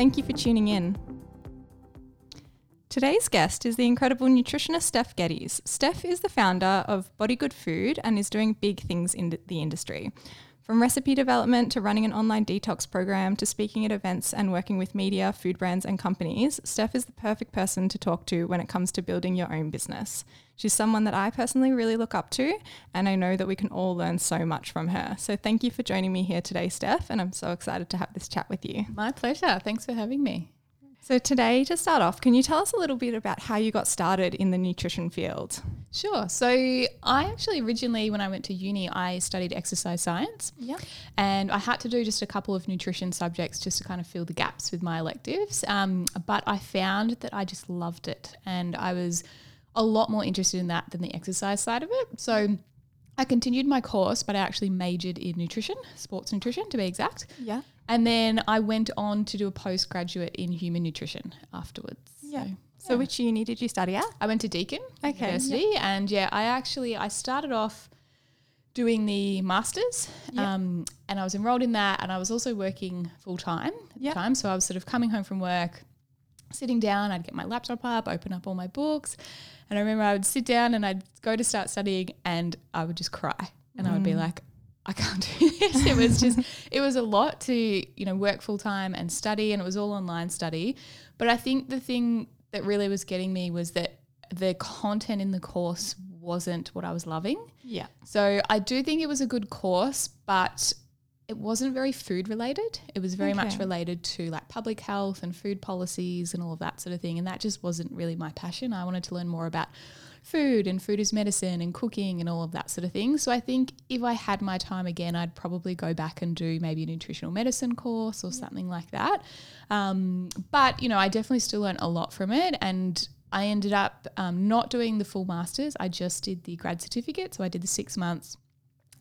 Thank you for tuning in. Today's guest is the incredible nutritionist Steph Geddes. Steph is the founder of Body Good Food and is doing big things in the industry. From recipe development to running an online detox program to speaking at events and working with media, food brands, and companies, Steph is the perfect person to talk to when it comes to building your own business. She's someone that I personally really look up to, and I know that we can all learn so much from her. So thank you for joining me here today, Steph, and I'm so excited to have this chat with you. My pleasure. Thanks for having me. So, today, to start off, can you tell us a little bit about how you got started in the nutrition field? Sure. So, I actually originally, when I went to uni, I studied exercise science. Yeah. And I had to do just a couple of nutrition subjects just to kind of fill the gaps with my electives. Um, but I found that I just loved it. And I was a lot more interested in that than the exercise side of it. So, I continued my course, but I actually majored in nutrition, sports nutrition to be exact. Yeah. And then I went on to do a postgraduate in human nutrition afterwards. Yeah. So, so which uni did you study at? I went to Deakin okay. University, yeah. and yeah, I actually I started off doing the masters, yep. um, and I was enrolled in that, and I was also working full time at yep. the time. So I was sort of coming home from work, sitting down, I'd get my laptop up, open up all my books, and I remember I would sit down and I'd go to start studying, and I would just cry, and mm. I would be mm. like, I can't do this. It was just, it was a lot to, you know, work full time and study, and it was all online study. But I think the thing that really was getting me was that the content in the course wasn't what I was loving. Yeah. So I do think it was a good course, but it wasn't very food related. It was very okay. much related to like public health and food policies and all of that sort of thing. And that just wasn't really my passion. I wanted to learn more about food and food is medicine and cooking and all of that sort of thing. So I think if I had my time again, I'd probably go back and do maybe a nutritional medicine course or something like that. Um, but, you know, I definitely still learned a lot from it. And I ended up um, not doing the full masters. I just did the grad certificate. So I did the six months.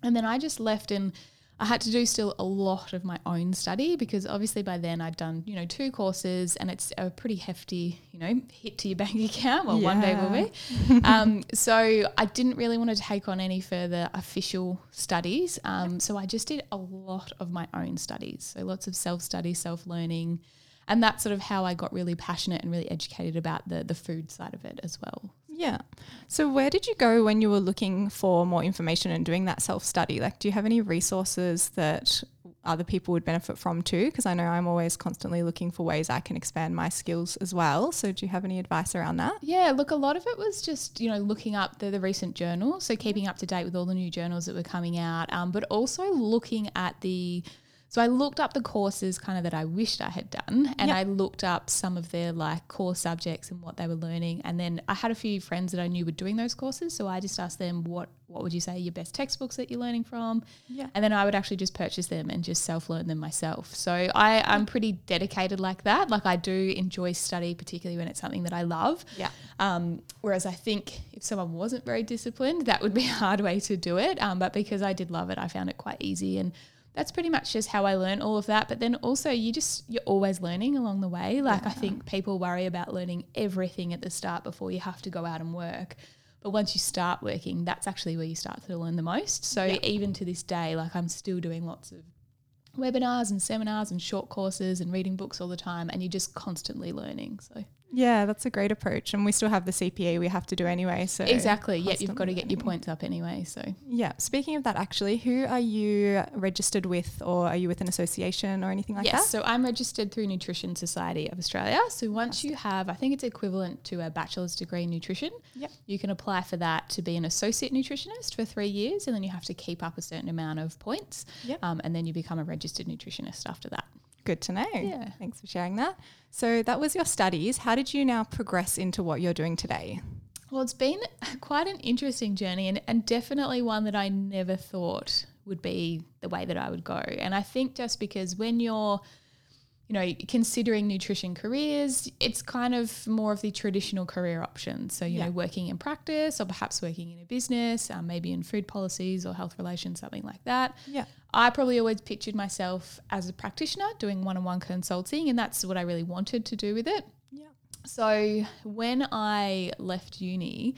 And then I just left and I had to do still a lot of my own study because obviously by then I'd done, you know, two courses and it's a pretty hefty, you know, hit to your bank account. Well, yeah. one day will be. um, so I didn't really want to take on any further official studies. Um. So I just did a lot of my own studies. So lots of self study, self learning. And that's sort of how I got really passionate and really educated about the, the food side of it as well. Yeah. So where did you go when you were looking for more information and doing that self study? Like, do you have any resources that other people would benefit from too? Because I know I'm always constantly looking for ways I can expand my skills as well. So do you have any advice around that? Yeah, look, a lot of it was just, you know, looking up the, the recent journals. So keeping up to date with all the new journals that were coming out, um, but also looking at the so I looked up the courses kind of that I wished I had done and yep. I looked up some of their like core subjects and what they were learning. And then I had a few friends that I knew were doing those courses. So I just asked them what what would you say your best textbooks that you're learning from? Yeah. And then I would actually just purchase them and just self learn them myself. So I, I'm pretty dedicated like that. Like I do enjoy study, particularly when it's something that I love. Yeah. Um, whereas I think if someone wasn't very disciplined, that would be a hard way to do it. Um, but because I did love it, I found it quite easy and that's pretty much just how I learn all of that. But then also you just you're always learning along the way. Like yeah. I think people worry about learning everything at the start before you have to go out and work. But once you start working, that's actually where you start to learn the most. So yeah. even to this day, like I'm still doing lots of webinars and seminars and short courses and reading books all the time and you're just constantly learning. So yeah, that's a great approach. And we still have the CPD we have to do anyway. So Exactly. Yeah, you've got to get your points up anyway. So Yeah. Speaking of that actually, who are you registered with or are you with an association or anything like yes, that? So I'm registered through Nutrition Society of Australia. So once you have I think it's equivalent to a bachelor's degree in nutrition, yep. you can apply for that to be an associate nutritionist for three years and then you have to keep up a certain amount of points. Yep. Um, and then you become a registered nutritionist after that. Good to know. Yeah. Thanks for sharing that. So that was your studies. How did you now progress into what you're doing today? Well, it's been quite an interesting journey and, and definitely one that I never thought would be the way that I would go. And I think just because when you're you know, considering nutrition careers, it's kind of more of the traditional career options. So, you yeah. know, working in practice or perhaps working in a business, um, maybe in food policies or health relations, something like that. Yeah. I probably always pictured myself as a practitioner doing one on one consulting, and that's what I really wanted to do with it. Yeah. So, when I left uni,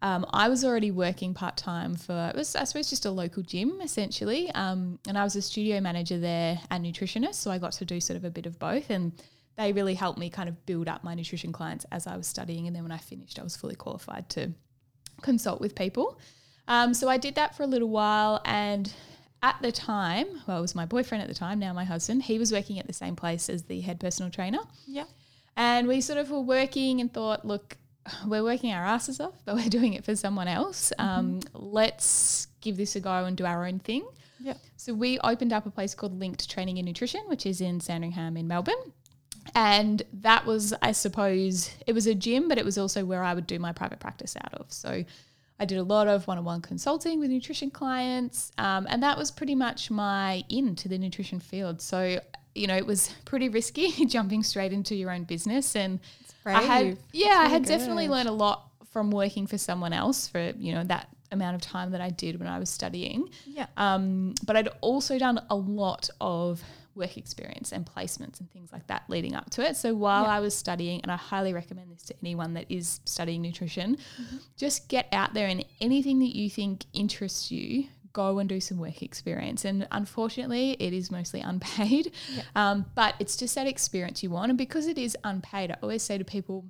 um, I was already working part time for, it was, I suppose, just a local gym essentially. Um, and I was a studio manager there and nutritionist. So I got to do sort of a bit of both. And they really helped me kind of build up my nutrition clients as I was studying. And then when I finished, I was fully qualified to consult with people. Um, so I did that for a little while. And at the time, well, it was my boyfriend at the time, now my husband, he was working at the same place as the head personal trainer. Yeah. And we sort of were working and thought, look, we're working our asses off, but we're doing it for someone else. Mm-hmm. Um, let's give this a go and do our own thing. Yeah. So we opened up a place called Linked Training and Nutrition, which is in Sandringham in Melbourne. And that was, I suppose, it was a gym, but it was also where I would do my private practice out of. So I did a lot of one on one consulting with nutrition clients. Um, and that was pretty much my in to the nutrition field. So, you know, it was pretty risky jumping straight into your own business. And I had, yeah, I had good. definitely learned a lot from working for someone else for, you know, that amount of time that I did when I was studying. Yeah. Um, but I'd also done a lot of work experience and placements and things like that leading up to it. So while yeah. I was studying, and I highly recommend this to anyone that is studying nutrition, mm-hmm. just get out there and anything that you think interests you, go and do some work experience. And unfortunately, it is mostly unpaid, yeah. um, but it's just that experience you want. And because it is unpaid, I always say to people,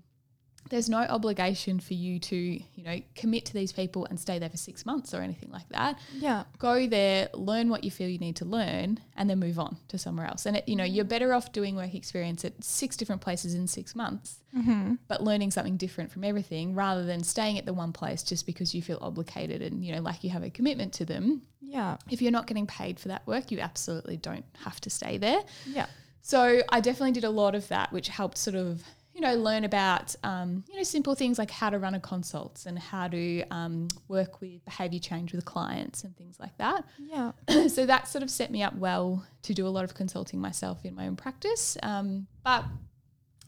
there's no obligation for you to, you know, commit to these people and stay there for six months or anything like that. Yeah. Go there, learn what you feel you need to learn, and then move on to somewhere else. And, it, you know, you're better off doing work experience at six different places in six months, mm-hmm. but learning something different from everything rather than staying at the one place just because you feel obligated and, you know, like you have a commitment to them. Yeah. If you're not getting paid for that work, you absolutely don't have to stay there. Yeah. So I definitely did a lot of that, which helped sort of you know, learn about, um, you know, simple things like how to run a consults and how to um, work with behavior change with clients and things like that. Yeah. so that sort of set me up well to do a lot of consulting myself in my own practice. Um, but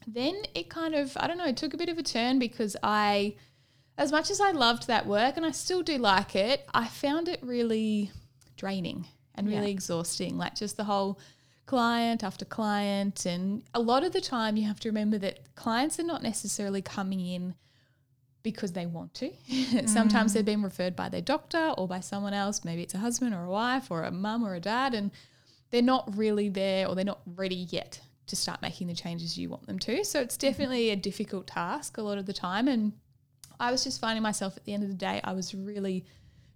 then it kind of, I don't know, it took a bit of a turn because I, as much as I loved that work and I still do like it, I found it really draining and really yeah. exhausting. Like just the whole client after client. And a lot of the time, you have to remember that clients are not necessarily coming in because they want to. Sometimes they've been referred by their doctor or by someone else. Maybe it's a husband or a wife or a mum or a dad. And they're not really there or they're not ready yet to start making the changes you want them to. So it's mm-hmm. definitely a difficult task a lot of the time. And I was just finding myself at the end of the day, I was really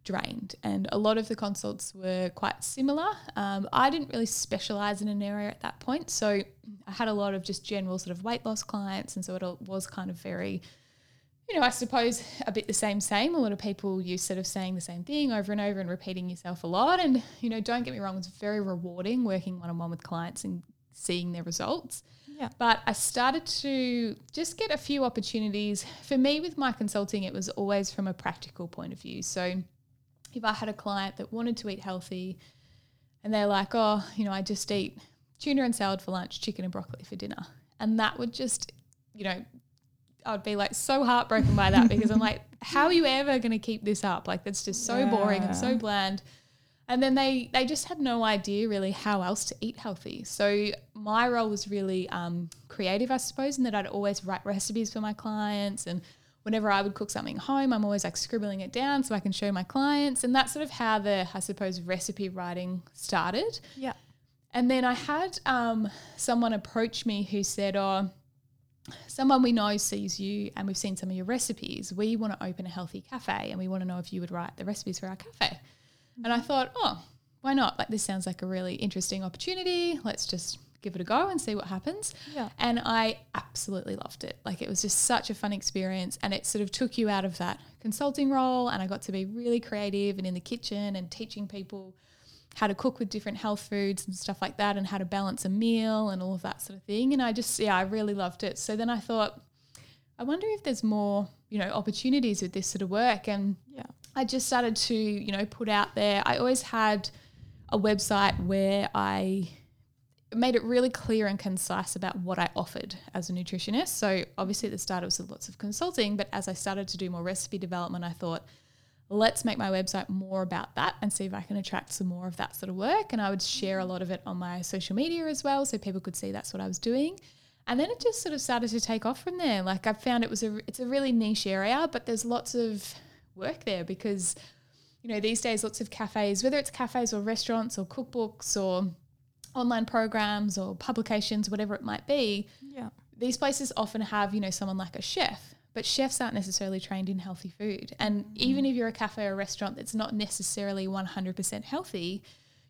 drained. And a lot of the consults were quite similar. Um, I didn't really specialize in an area at that point. So I had a lot of just general sort of weight loss clients. And so it was kind of very, you know, I suppose a bit the same, same. A lot of people use sort of saying the same thing over and over and repeating yourself a lot. And, you know, don't get me wrong, it's very rewarding working one on one with clients and seeing their results. Yeah. But I started to just get a few opportunities. For me, with my consulting, it was always from a practical point of view. So if I had a client that wanted to eat healthy and they're like, oh, you know, I just eat tuna and salad for lunch, chicken and broccoli for dinner. And that would just, you know, I would be like so heartbroken by that because I'm like, how are you ever going to keep this up? Like, that's just so yeah. boring and so bland. And then they they just had no idea really how else to eat healthy. So my role was really um, creative, I suppose, in that I'd always write recipes for my clients and whenever I would cook something home, I'm always like scribbling it down so I can show my clients. And that's sort of how the, I suppose, recipe writing started. Yeah. And then I had um, someone approach me who said, Oh, someone we know sees you and we've seen some of your recipes. We want to open a healthy cafe and we want to know if you would write the recipes for our cafe. Mm-hmm. And I thought, Oh, why not? Like, this sounds like a really interesting opportunity. Let's just give it a go and see what happens. Yeah. And I absolutely loved it. Like it was just such a fun experience and it sort of took you out of that consulting role and I got to be really creative and in the kitchen and teaching people how to cook with different health foods and stuff like that and how to balance a meal and all of that sort of thing and I just yeah, I really loved it. So then I thought I wonder if there's more, you know, opportunities with this sort of work and yeah. I just started to, you know, put out there. I always had a website where I made it really clear and concise about what I offered as a nutritionist. So obviously at the start it was lots of consulting, but as I started to do more recipe development, I thought, let's make my website more about that and see if I can attract some more of that sort of work. And I would share a lot of it on my social media as well, so people could see that's what I was doing. And then it just sort of started to take off from there. Like I found it was a it's a really niche area, but there's lots of work there because you know these days lots of cafes, whether it's cafes or restaurants or cookbooks or online programs or publications, whatever it might be. Yeah. These places often have, you know, someone like a chef, but chefs aren't necessarily trained in healthy food. And mm. even if you're a cafe or a restaurant that's not necessarily 100% healthy,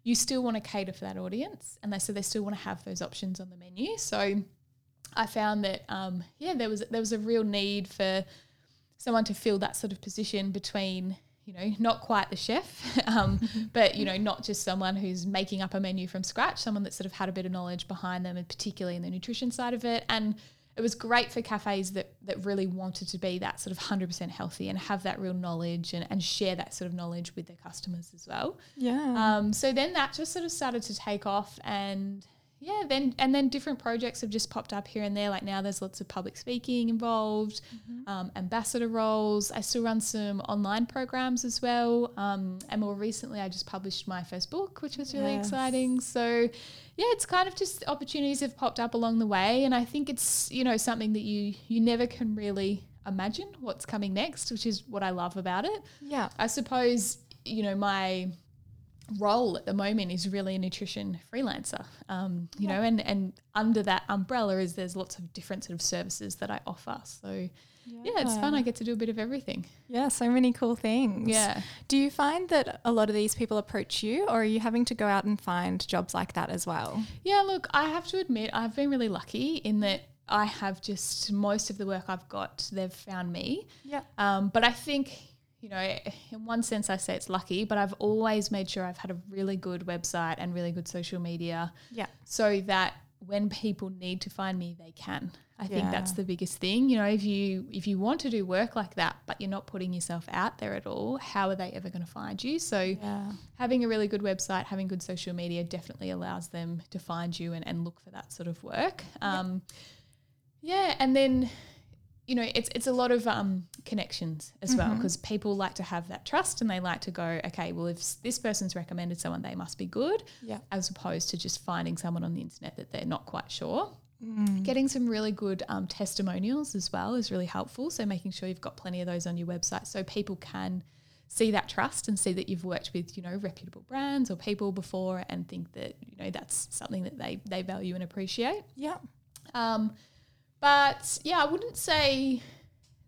you still want to cater for that audience. And they, so they still want to have those options on the menu. So I found that, um, yeah, there was, there was a real need for someone to fill that sort of position between you know, not quite the chef, um, but you know, not just someone who's making up a menu from scratch, someone that sort of had a bit of knowledge behind them, and particularly in the nutrition side of it. And it was great for cafes that that really wanted to be that sort of hundred percent healthy and have that real knowledge and, and share that sort of knowledge with their customers as well. Yeah. Um, so then that just sort of started to take off, and yeah, then and then different projects have just popped up here and there. Like now, there's lots of public speaking involved, mm-hmm. um, ambassador roles. I still run some online programs as well. Um, and more recently, I just published my first book, which was really yes. exciting. So, yeah, it's kind of just opportunities have popped up along the way, and I think it's you know something that you you never can really imagine what's coming next, which is what I love about it. Yeah, I suppose you know my role at the moment is really a nutrition freelancer. Um, you yeah. know and and under that umbrella is there's lots of different sort of services that i offer. So yeah. yeah. it's fun. I get to do a bit of everything. Yeah so many cool things. Yeah. Do you find that a lot of these people approach you or are you having to go out and find jobs like that as well? Yeah look i have to admit i've been really lucky in that i have just most of the work i've got they've found me. Yeah. Um, but i think you know, in one sense, I say it's lucky, but I've always made sure I've had a really good website and really good social media. Yeah. So that when people need to find me, they can. I yeah. think that's the biggest thing. You know, if you if you want to do work like that, but you're not putting yourself out there at all, how are they ever going to find you? So yeah. having a really good website, having good social media definitely allows them to find you and, and look for that sort of work. Um, yeah. yeah, and then you know, it's it's a lot of um, connections as mm-hmm. well because people like to have that trust and they like to go, okay, well, if this person's recommended someone, they must be good, yeah. as opposed to just finding someone on the internet that they're not quite sure. Mm. Getting some really good um, testimonials as well is really helpful. So making sure you've got plenty of those on your website so people can see that trust and see that you've worked with you know reputable brands or people before and think that you know that's something that they they value and appreciate. Yeah. Um, but yeah, I wouldn't say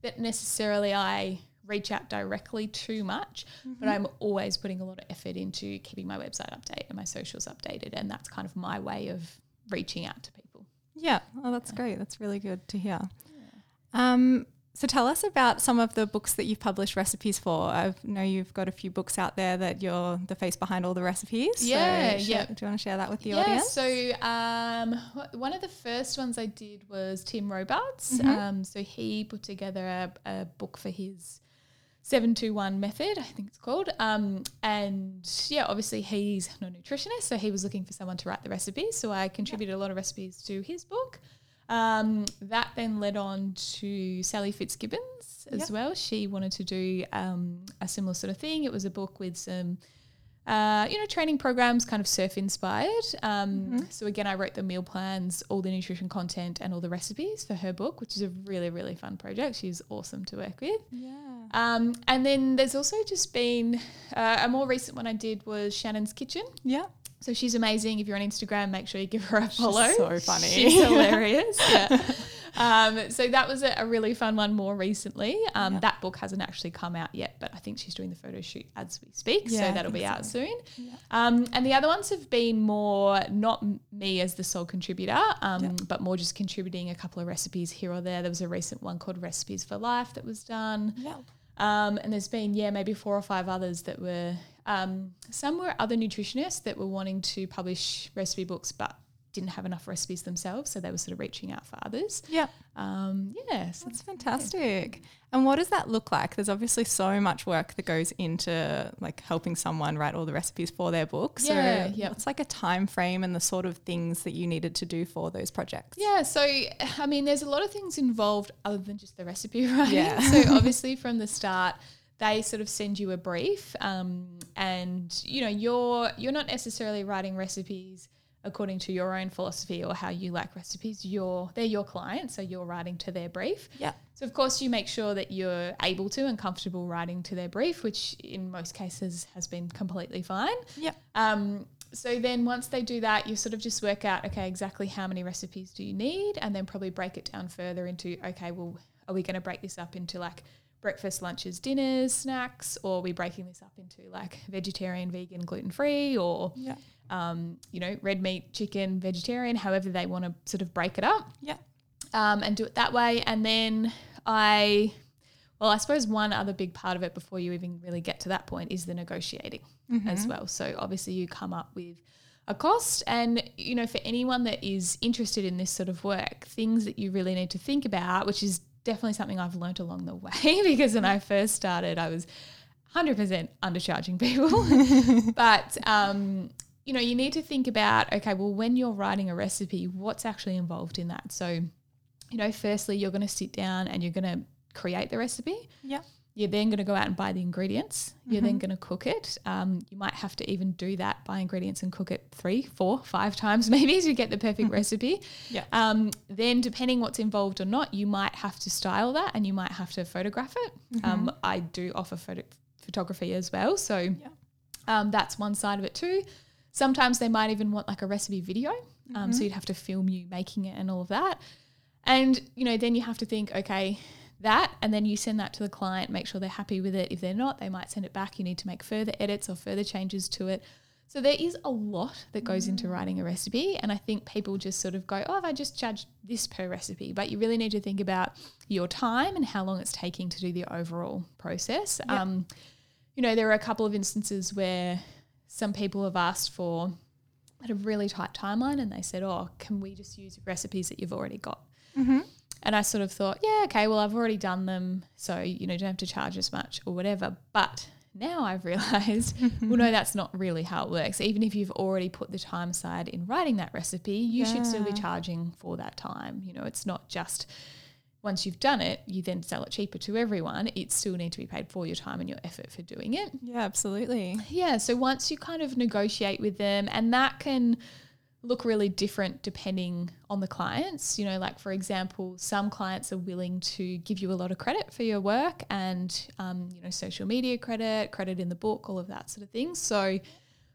that necessarily I reach out directly too much, mm-hmm. but I'm always putting a lot of effort into keeping my website updated and my socials updated. And that's kind of my way of reaching out to people. Yeah. Oh, that's yeah. great. That's really good to hear. Yeah. Um, so tell us about some of the books that you've published recipes for. I know you've got a few books out there that you're the face behind all the recipes. Yeah, so yeah. Do you want to share that with the yeah, audience? So um, one of the first ones I did was Tim Robards. Mm-hmm. Um, so he put together a, a, book for his 721 method, I think it's called. Um, and yeah, obviously he's not a nutritionist, so he was looking for someone to write the recipes. So I contributed a lot of recipes to his book. Um, that then led on to Sally Fitzgibbons as yep. well. She wanted to do um, a similar sort of thing. It was a book with some, uh, you know, training programs, kind of surf inspired. Um, mm-hmm. So again, I wrote the meal plans, all the nutrition content, and all the recipes for her book, which is a really really fun project. She's awesome to work with. Yeah. Um, and then there's also just been uh, a more recent one I did was Shannon's Kitchen. Yeah. So she's amazing. If you're on Instagram, make sure you give her a follow. She's so funny. She's hilarious. yeah. Um, so that was a, a, really fun one more recently. Um, yeah. That book hasn't actually come out yet, but I think she's doing the photo shoot as we speak. Yeah, so that'll be out soon. Yeah. Um, and the other ones have been more not me as the sole contributor, um, but more just contributing a couple of recipes here or there. There was a recent one called Recipes for Life that was done. Um, and there's been, yeah, maybe four or five others that were, um, some were other nutritionists that were wanting to publish recipe books, but didn't have enough recipes themselves, so they were sort of reaching out for others. Yeah. Um, yeah, so That's fantastic. And what does that look like? There's obviously so much work that goes into like helping someone write all the recipes for their book. So Yeah, yep. what's like a time frame and the sort of things that you needed to do for those projects? Yeah, so I mean, there's a lot of things involved other than just the recipe writing. Yeah. so obviously, from the start, they sort of send you a brief, um, and you know, you're you're not necessarily writing recipes according to your own philosophy or how you like recipes. You're they're your clients so you're writing to their brief. Yeah. So of course, you make sure that you're able to and comfortable writing to their brief, which in most cases has been completely fine. Yeah. Um, so then once they do that, you sort of just work out, okay, exactly how many recipes do you need? And then probably break it down further into, okay, well, are we going to break this up into like breakfast, lunches, dinners, snacks, or are we breaking this up into like vegetarian, vegan, gluten free, or, Yeah. Um, you know, red meat, chicken, vegetarian, however they want to sort of break it up Yeah. um, and do it that way. And then I, well, I suppose one other big part of it before you even really get to that point is the negotiating as well. So obviously you come up with a cost, and you know, for anyone that is interested in this sort of work, things that you really need to think about, which is definitely something I've learnt along the way because when I first started, I was 100% undercharging people. but, um, you know, you need to think about okay, well, when you're writing a recipe, what's actually involved in that? So, you know, firstly, you're going to sit down and you're going to create the recipe. Yeah. You're then going to go out and buy the ingredients. You're then going to cook it. Um, you might have to even do that, buy ingredients and cook it three, four, five times maybe to get the perfect recipe. Yeah. Um, then, depending what's involved or not, you might have to style that and you might have to photograph it. Um, I do offer photo- photography as well. So um, that's one side of it too. Sometimes they might even want like a recipe video. Um, So you'd have to film you making it and all of that. And, you know, then you have to think, okay, that, and then you send that to the client, make sure they're happy with it. If they're not, they might send it back. You need to make further edits or further changes to it. So there is a lot that goes into writing a recipe. And I think people just sort of go, oh, I just charge this per recipe. But you really need to think about your time and how long it's taking to do the overall process. Um, you know, there are a couple of instances where some people have asked for at a really tight timeline and they said, oh, can we just use recipes that you've already got? Mm-hmm. And I sort of thought, yeah, okay, well, I've already done them. So, you know, you don't have to charge as much or whatever. But now I've realized, well, no, that's not really how it works. Even if you've already put the time aside in writing that recipe, you should still be charging for that time. You know, it's not just once you've done it, you then sell it cheaper to everyone. It still need to be paid for your time and your effort for doing it. Yeah, absolutely. Yeah. So once you kind of negotiate with them, and that can look really different depending on the clients. You know, like for example, some clients are willing to give you a lot of credit for your work and, um, you know, social media credit, credit in the book, all of that sort of thing. So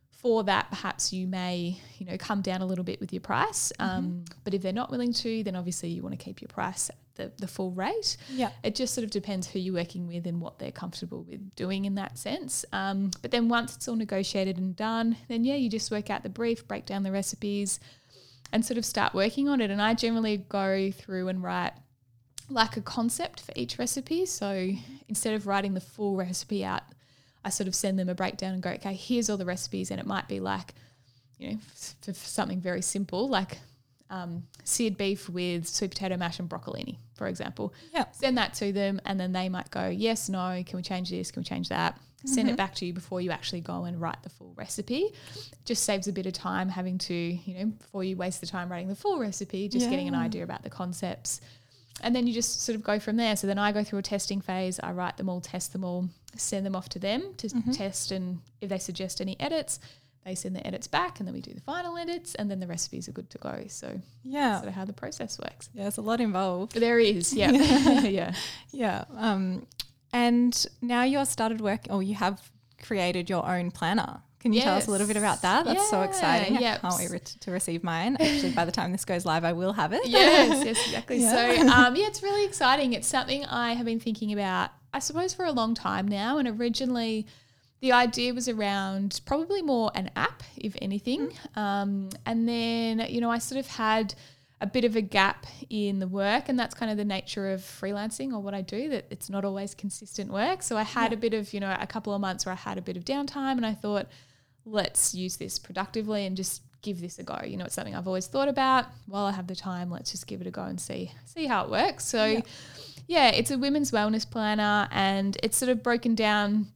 for that, perhaps you may, you know, come down a little bit with your price. Um, but if they're not willing to, then obviously you want to keep your price the, the full rate Yeah. it just sort of depends who you're working with and what they're comfortable with doing in that sense. Um, but then once it's all negotiated and done, then yeah, you just work out the brief, break down the recipes, and sort of start working on it. And I generally go through and write like a concept for each recipe. So instead of writing the full recipe out, I sort of send them a breakdown and go, okay, here's all the recipes. And it might be like, you know, for, for something very simple, like um, seared beef with sweet potato mash and broccolini, for example. Yeah. Send that to them, and then they might go, yes, no, can we change this? Can we change that? Send it back to you before you actually go and write the full recipe. Just saves a bit of time having to, you know, before you waste the time writing the full recipe, just getting an idea about the concepts. And then you just sort of go from there. So then I go through a testing phase. I write them all, test them all, send them off to them to test. And if they suggest any edits, they send the edits back, and then we do the final edits, and then the recipes are good to go. So Yeah. that's sort of how the process works. Yeah, there's a lot involved. There is, yeah, yeah. Yeah. Um, and now you're started work, or you have created your own planner. Can you tell us a little bit about that? That's so exciting. yeah. I can't wait re- to receive mine. Actually, by the time this goes live, I will have it. yes, yes, exactly. Yeah. So, um, yeah, it's really exciting. It's something I have been thinking about, I suppose, for a long time now. And originally, the idea was around probably more an app, if anything. Um, and then, you know, I sort of had a bit of a gap in the work, and that's kind of the nature of freelancing or what I do, that it's not always consistent work. So I had a bit of, you know, a couple of months where I had a bit of downtime, and I thought, let's use this productively and just give this a go. You know, it's something I've always thought about. While I have the time, let's just give it a go and see see how it works. So, yeah, yeah it's a women's wellness planner, and it's sort of broken down.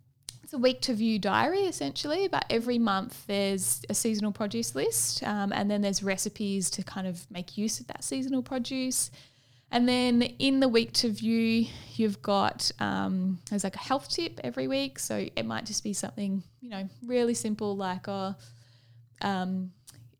A week to view diary essentially, but every month there's a seasonal produce list, um, and then there's recipes to kind of make use of that seasonal produce. And then in the week to view, you've got um, there's like a health tip every week. So it might just be something you know really simple like a oh, um,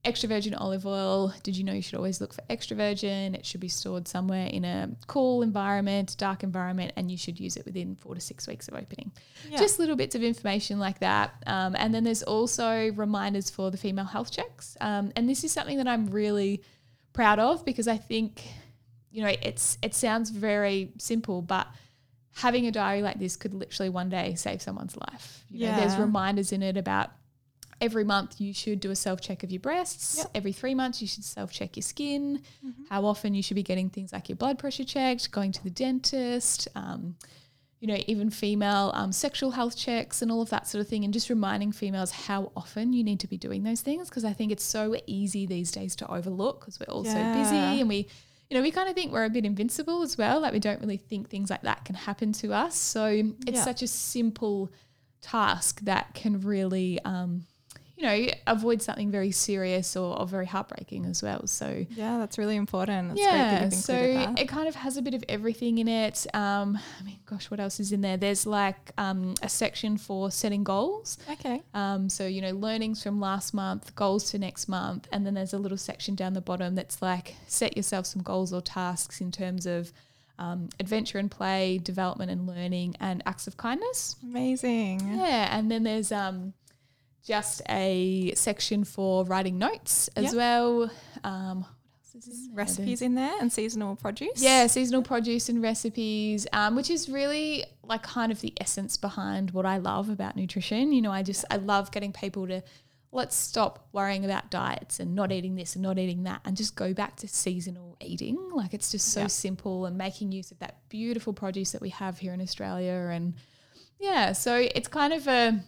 extra virgin olive oil. Did you know you should always look for extra virgin? It should be stored somewhere in a cool environment, dark environment, and you should use it within four to six weeks of opening. Yeah. Just little bits of information like that. Um, and then there's also reminders for the female health checks. Um, and this is something that I'm really proud of because I think, you know, it's it sounds very simple, but having a diary like this could literally one day save someone's life. You yeah. Know, there's reminders in it about every month you should do a self check of your breasts. Yep. Every three months you should self check your skin. Mm-hmm. How often you should be getting things like your blood pressure checked, going to the dentist. Um, you know, even female um, sexual health checks and all of that sort of thing, and just reminding females how often you need to be doing those things because I think it's so easy these days to overlook because we're all yeah. so busy and we, you know, we kind of think we're a bit invincible as well. Like we don't really think things like that can happen to us. So it's yeah. such a simple task that can really um, you know, avoid something very serious or, or very heartbreaking as well. So yeah, that's really important. That's yeah, so that. it kind of has a bit of everything in it. Um, I mean, gosh, what else is in there? There's like um, a section for setting goals. Okay. Um, so you know, learnings from last month, goals to next month, and then there's a little section down the bottom that's like set yourself some goals or tasks in terms of um, adventure and play, development and learning, and acts of kindness. Amazing. Yeah, and then there's um, just a section for writing notes as yep. well. Um, in recipes in there and seasonal produce. Yeah, seasonal produce and recipes, um, which is really like kind of the essence behind what I love about nutrition. You know, I just I love getting people to let's stop worrying about diets and not eating this and not eating that and just go back to seasonal eating. Like it's just so simple and making use of that beautiful produce that we have here in Australia and yeah, so it's kind of a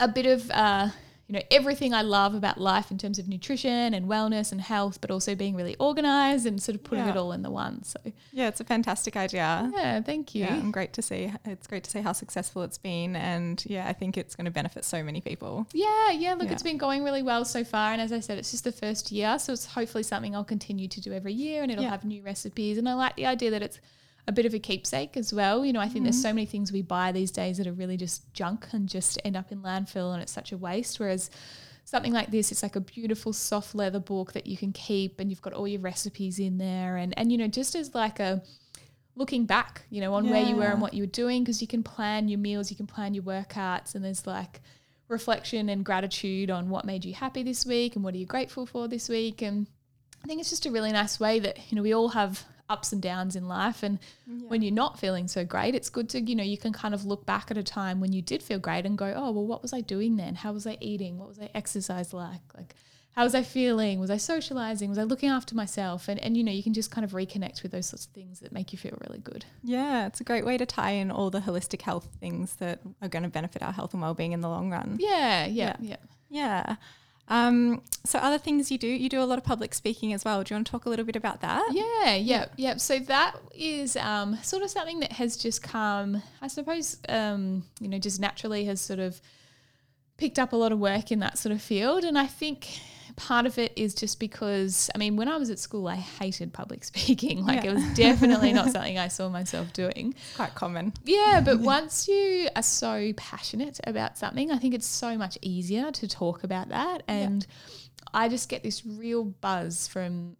a bit of uh, you know everything I love about life in terms of nutrition and wellness and health, but also being really organized and sort of putting yeah. it all in the one. So yeah, it's a fantastic idea. Yeah, thank you. Yeah, and great to see. It's great to see how successful it's been, and yeah, I think it's going to benefit so many people. Yeah, yeah. Look, yeah. it's been going really well so far, and as I said, it's just the first year, so it's hopefully something I'll continue to do every year, and it'll have new recipes. And I like the idea that it's a bit of a keepsake as well. You know, I think mm-hmm. there's so many things we buy these days that are really just junk and just end up in landfill and it's such a waste. Whereas something like this, it's like a beautiful soft leather book that you can keep and you've got all your recipes in there. And, and you know, just as like a looking back, you know, on yeah. where you were and what you were doing, because you can plan your meals, you can plan your workouts, and there's like reflection and gratitude on what made you happy this week and what are you grateful for this week. And I think it's just a really nice way that, you know, we all have ups and downs in life. And yeah. when you're not feeling so great it's good to you know you can kind of look back at a time when you did feel great and go oh well what was i doing then? How was i eating? What was i exercise like? Like how was i feeling? Was i socializing? Was i looking after myself? And and you know you can just kind of reconnect with those sorts of things that make you feel really good. Yeah it's a great way to tie in all the holistic health things that are going to benefit our health and well-being in the long run. Yeah yeah yeah, yeah. yeah. Um, so other things you do, you do a lot of public speaking as well. Do you want to talk a little bit about that? Yeah, yeah, yeah. So that is um, sort of something that has just come, I suppose, um, you know, just naturally has sort of picked up a lot of work in that sort of field. And I think part of it is just because I mean, when I was at school, I hated public speaking. Like yeah. it was definitely not something I saw myself doing. Quite common. Yeah, but once you are so passionate about something, I think it's so much easier to talk about that. And yeah. I just get this real buzz from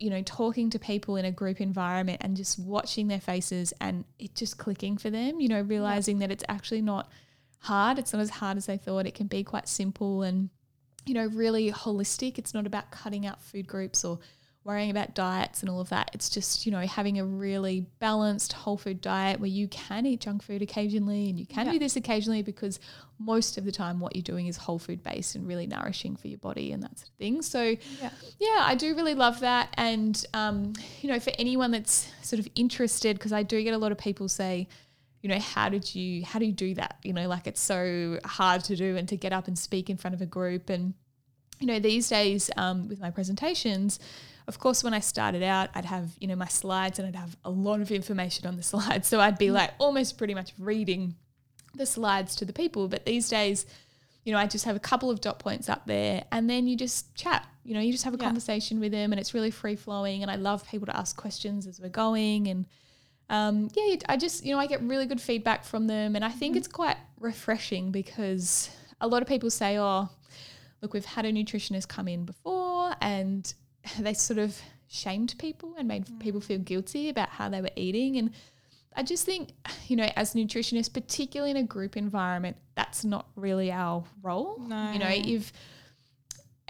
you know, talking to people in a group environment and just watching their faces and it just clicking for them, you know, realizing yeah. that it's actually not hard. It's not as hard as they thought. It can be quite simple and you know, really holistic. It's not about cutting out food groups or worrying about diets and all of that. It's just, you know, having a really balanced whole food diet where you can eat junk food occasionally and you can yeah. do this occasionally because most of the time what you're doing is whole food based and really nourishing for your body and that sort of thing. So, yeah, yeah I do really love that. And, um, you know, for anyone that's sort of interested, because I do get a lot of people say, you know, how did you how do you do that? You know, like it's so hard to do and to get up and speak in front of a group and you know, these days um, with my presentations, of course, when I started out, I'd have, you know, my slides and I'd have a lot of information on the slides. So I'd be mm. like almost pretty much reading the slides to the people. But these days, you know, I just have a couple of dot points up there and then you just chat. You know, you just have a yeah. conversation with them and it's really free flowing. And I love people to ask questions as we're going. And um, yeah, I just, you know, I get really good feedback from them. And I think mm-hmm. it's quite refreshing because a lot of people say, oh, look, we've had a nutritionist come in before and they sort of shamed people and made mm. people feel guilty about how they were eating. And I just think, you know, as nutritionists, particularly in a group environment, that's not really our role. No. You know, if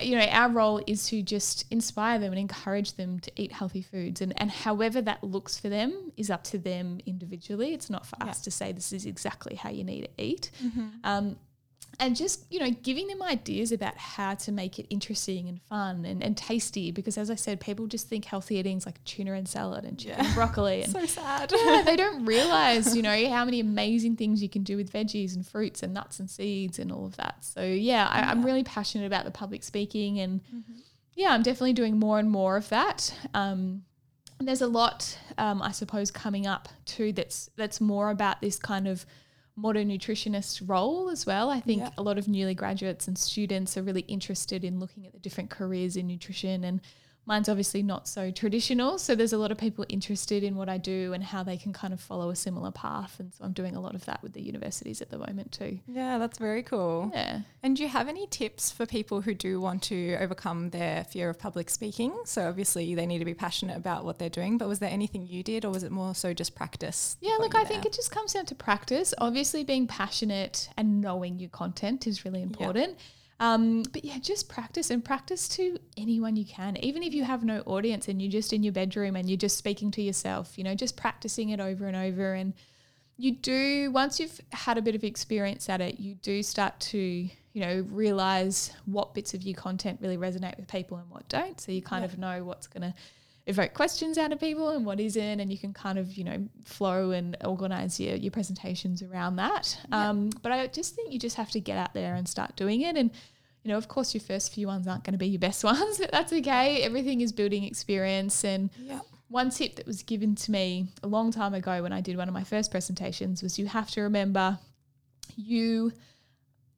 you know, our role is to just inspire them and encourage them to eat healthy foods. And, and however that looks for them is up to them individually. It's not for yeah. us to say this is exactly how you need to eat. Mm-hmm. Um, and just you know giving them ideas about how to make it interesting and fun and, and tasty because as i said people just think healthy eating is like tuna and salad and chicken yeah. and broccoli and so sad yeah, they don't realize you know how many amazing things you can do with veggies and fruits and nuts and seeds and all of that so yeah, I, am really passionate about the public speaking and mm-hmm. yeah i'm definitely doing more and more of that um, there's a lot um, i suppose coming up too that's that's more about this kind of modern nutritionist role as well. I think yeah. a lot of newly graduates and students are really interested in looking at the different careers in nutrition and Mine's obviously not so traditional. So there's a lot of people interested in what I do and how they can kind of follow a similar path. And so I'm doing a lot of that with the universities at the moment too. Yeah, that's very cool. Yeah. And do you have any tips for people who do want to overcome their fear of public speaking? So obviously they need to be passionate about what they're doing, but was there anything you did or was it more so just practice? Yeah, look, I there? think it just comes down to practice. Obviously being passionate and knowing your content is really important. Yep um, but yeah, just practice and practice to anyone you can. Even if you have no audience and you're just in your bedroom and you're just speaking to yourself, you know, just practicing it over and over. And you do, once you've had a bit of experience at it, you do start to, you know, realize what bits of your content really resonate with people and what don't. So you kind yeah. of know what's going to evoke questions out of people and what isn't and you can kind of you know flow and organize your, your presentations around that yeah. um, but i just think you just have to get out there and start doing it and you know of course your first few ones aren't going to be your best ones but that's okay everything is building experience and yeah. one tip that was given to me a long time ago when i did one of my first presentations was you have to remember you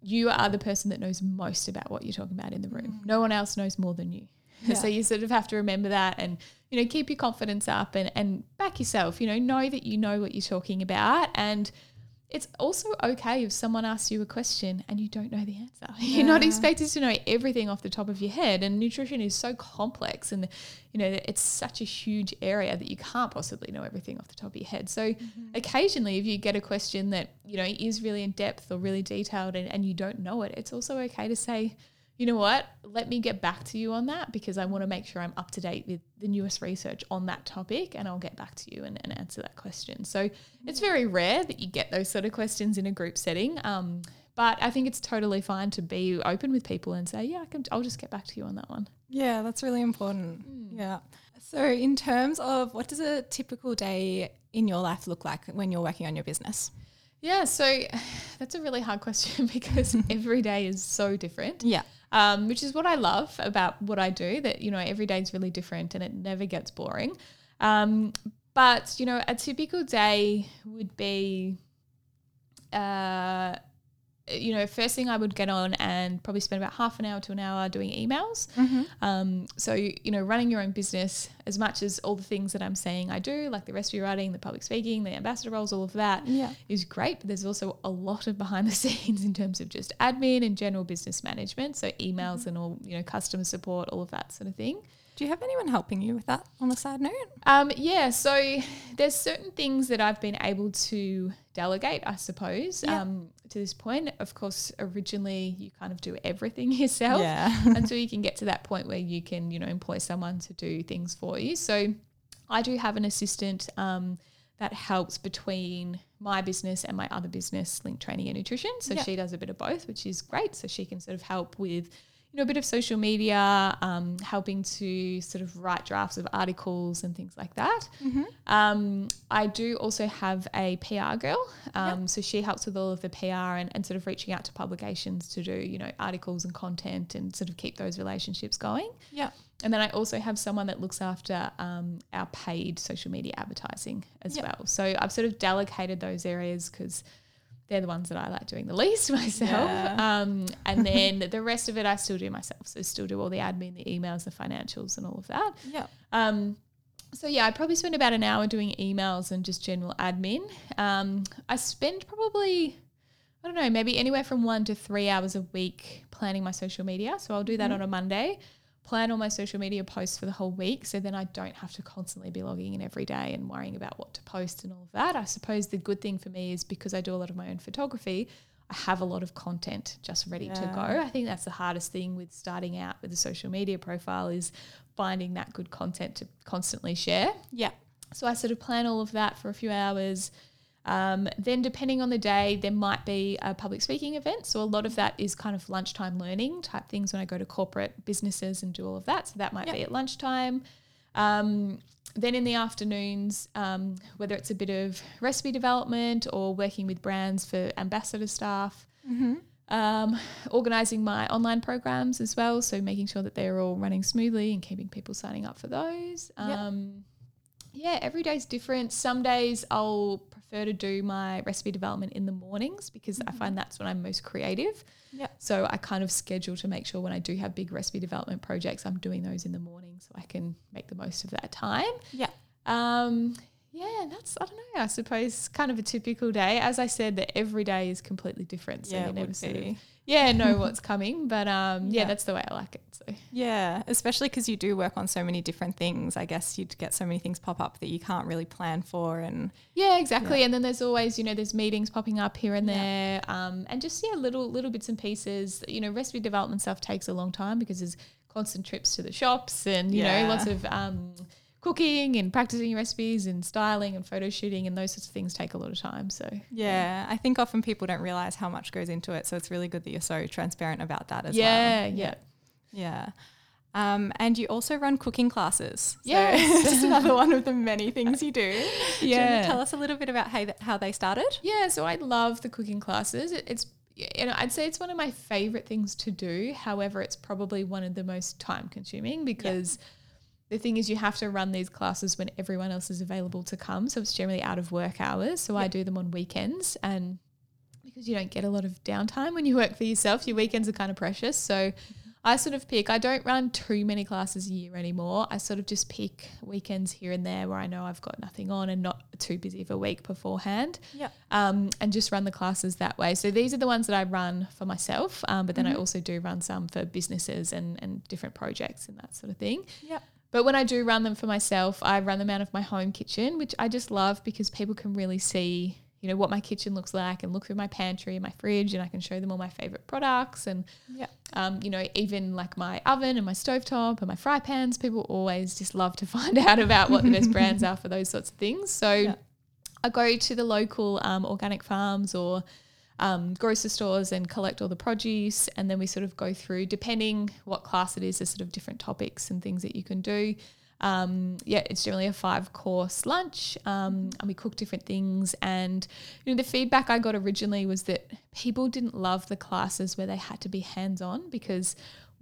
you are the person that knows most about what you're talking about in the room mm. no one else knows more than you yeah. so you sort of have to remember that and you know keep your confidence up and and back yourself you know know that you know what you're talking about and it's also okay if someone asks you a question and you don't know the answer. Yeah. You're not expected to know everything off the top of your head. And nutrition is so complex and you know it's such a huge area that you can't possibly know everything off the top of your head. So mm-hmm. occasionally if you get a question that, you know, is really in depth or really detailed and, and you don't know it, it's also okay to say, you know what, let me get back to you on that because I want to make sure I'm up to date with the newest research on that topic and I'll get back to you and, and answer that question. So it's very rare that you get those sort of questions in a group setting. Um, but I think it's totally fine to be open with people and say, yeah, I can, I'll just get back to you on that one. Yeah, that's really important. Mm. Yeah. So, in terms of what does a typical day in your life look like when you're working on your business? Yeah, so that's a really hard question because every day is so different. Yeah um, which is what I love about what I do. That you know every day is really different and it never gets boring. Um, but you know, a typical day would be. Uh, you know, first thing I would get on and probably spend about half an hour to an hour doing emails. Mm-hmm. Um, so, you know, running your own business, as much as all the things that I'm saying I do, like the recipe writing, the public speaking, the ambassador roles, all of that yeah. is great. But there's also a lot of behind the scenes in terms of just admin and general business management. So, emails mm-hmm. and all, you know, customer support, all of that sort of thing. Do you have anyone helping you with that on a side note? Um, yeah, so there's certain things that I've been able to delegate, I suppose, yeah. um, to this point. Of course, originally you kind of do everything yourself yeah. until you can get to that point where you can, you know, employ someone to do things for you. So I do have an assistant um, that helps between my business and my other business, Link Training and Nutrition. So yeah. she does a bit of both, which is great. So she can sort of help with you know, a bit of social media, um, helping to sort of write drafts of articles and things like that. Mm-hmm. Um, I do also have a PR girl. Um, So she helps with all of the PR and, and sort of reaching out to publications to do, you know, articles and content and sort of keep those relationships going. Yeah. And then I also have someone that looks after um, our paid social media advertising as Yep. well. So I've sort of delegated those areas because they're the ones that I like doing the least myself. Yeah. Um, and then the rest of it I still do myself. So still do all the admin, the emails, the financials, and all of that. Yeah. Um, so yeah, I probably spend about an hour doing emails and just general admin. Um, I spend probably, I don't know, maybe anywhere from one to three hours a week planning my social media. So I'll do that on a Monday, plan all my social media posts for the whole week. So then I don't have to constantly be logging in every day and worrying about what to post and all of that. I suppose the good thing for me is because I do a lot of my own photography, I have a lot of content just ready to go. I think that's the hardest thing with starting out with a social media profile is finding that good content to constantly share. Yeah. So I sort of plan all of that for a few hours. Um, then, depending on the day, there might be a public speaking event. So, a lot of that is kind of lunchtime learning type things when I go to corporate businesses and do all of that. So, that might Yep. be at lunchtime. Um, then, in the afternoons, um, whether it's a bit of recipe development or working with brands for ambassador staff, Mm-hmm. um, organizing my online programs as well. So making sure that they're all running smoothly and keeping people signing up for those. Yep. Yeah, every day's different. Some days I'll prefer to do my recipe development in the mornings because I find that's when I'm most creative. Yep. So I kind of schedule to make sure when I do have big recipe development projects, I'm doing those in the morning so I can make the most of that time. Yeah. Um, yeah, that's I don't know. I suppose kind of a typical day. As I said, that every day is completely different. So Yeah, you never would sort of be. Yeah know what's coming. But um, yeah, Yeah. that's the way I like it. So Yeah, especially because you do work on so many different things. I guess you'd get so many things pop up that you can't really plan for. And yeah, exactly. And then there's always you know there's meetings popping up here and Yeah. there, um, and just yeah little little bits and pieces. You know, recipe development stuff takes a long time because there's constant trips to the shops and you Yeah. know lots of um, cooking and practicing recipes and styling and photo shooting and those sorts of things take a lot of time. So yeah, I think often people don't realize how much goes into it. So it's really good that you're so transparent about that as well. yeah, yeah. Yeah. Um, and you also run cooking classes. So Yes. just another one of the many things you do. Do you Yeah. tell us a little bit about how, how they started? Yeah, so I love the cooking classes. It, it's you know, I'd say it's one of my favorite things to do. However, it's probably one of the most time consuming because the thing is you have to run these classes when everyone else is available to come. So it's generally out of work hours. So I do them on weekends and because you don't get a lot of downtime when you work for yourself, your weekends are kind of precious. So I sort of pick, I don't run too many classes a year anymore. I sort of just pick weekends here and there where I know I've got nothing on and not too busy of a week beforehand Yeah. um, and just run the classes that way. So these are the ones that I run for myself, um, but then I also do run some for businesses and, and different projects and that sort of thing. Yeah. But when I do run them for myself, I run them out of my home kitchen, which I just love because people can really see, you know, what my kitchen looks like and look through my pantry and my fridge and I can show them all my favorite products and Yeah. um, you know, even like my oven and my stovetop and my fry pans, people always just love to find out about what the best brands are for those sorts of things. So Yeah. I go to the local um, organic farms or um, grocery stores and collect all the produce, and then we sort of go through, depending what class it is, there's sort of different topics and things that you can do. Um, yeah, it's generally a five course lunch, um, and we cook different things. And you know, the feedback I got originally was that people didn't love the classes where they had to be hands on because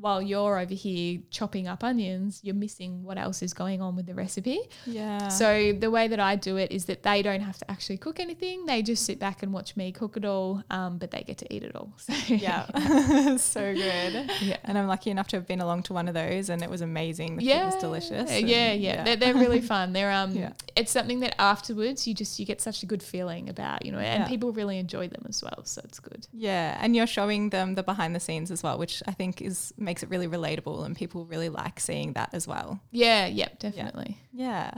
while you're over here chopping up onions, you're missing what else is going on with the recipe. Yeah. So the way that I do it is that they don't have to actually cook anything; they just sit back and watch me cook it all, um, but they get to eat it all. So yeah. so good. Yeah. And I'm lucky enough to have been along to one of those and it was amazing. The food was delicious. and- Yeah, yeah, They're, they're really fun. They're um, Yeah. it's something that afterwards you just you get such a good feeling about, you know, and Yeah. people really enjoy them as well. So it's good. Yeah, and you're showing them the behind the scenes as well, which I think is makes it really relatable, and people really like seeing that as well. Yeah, yep, definitely. Yeah.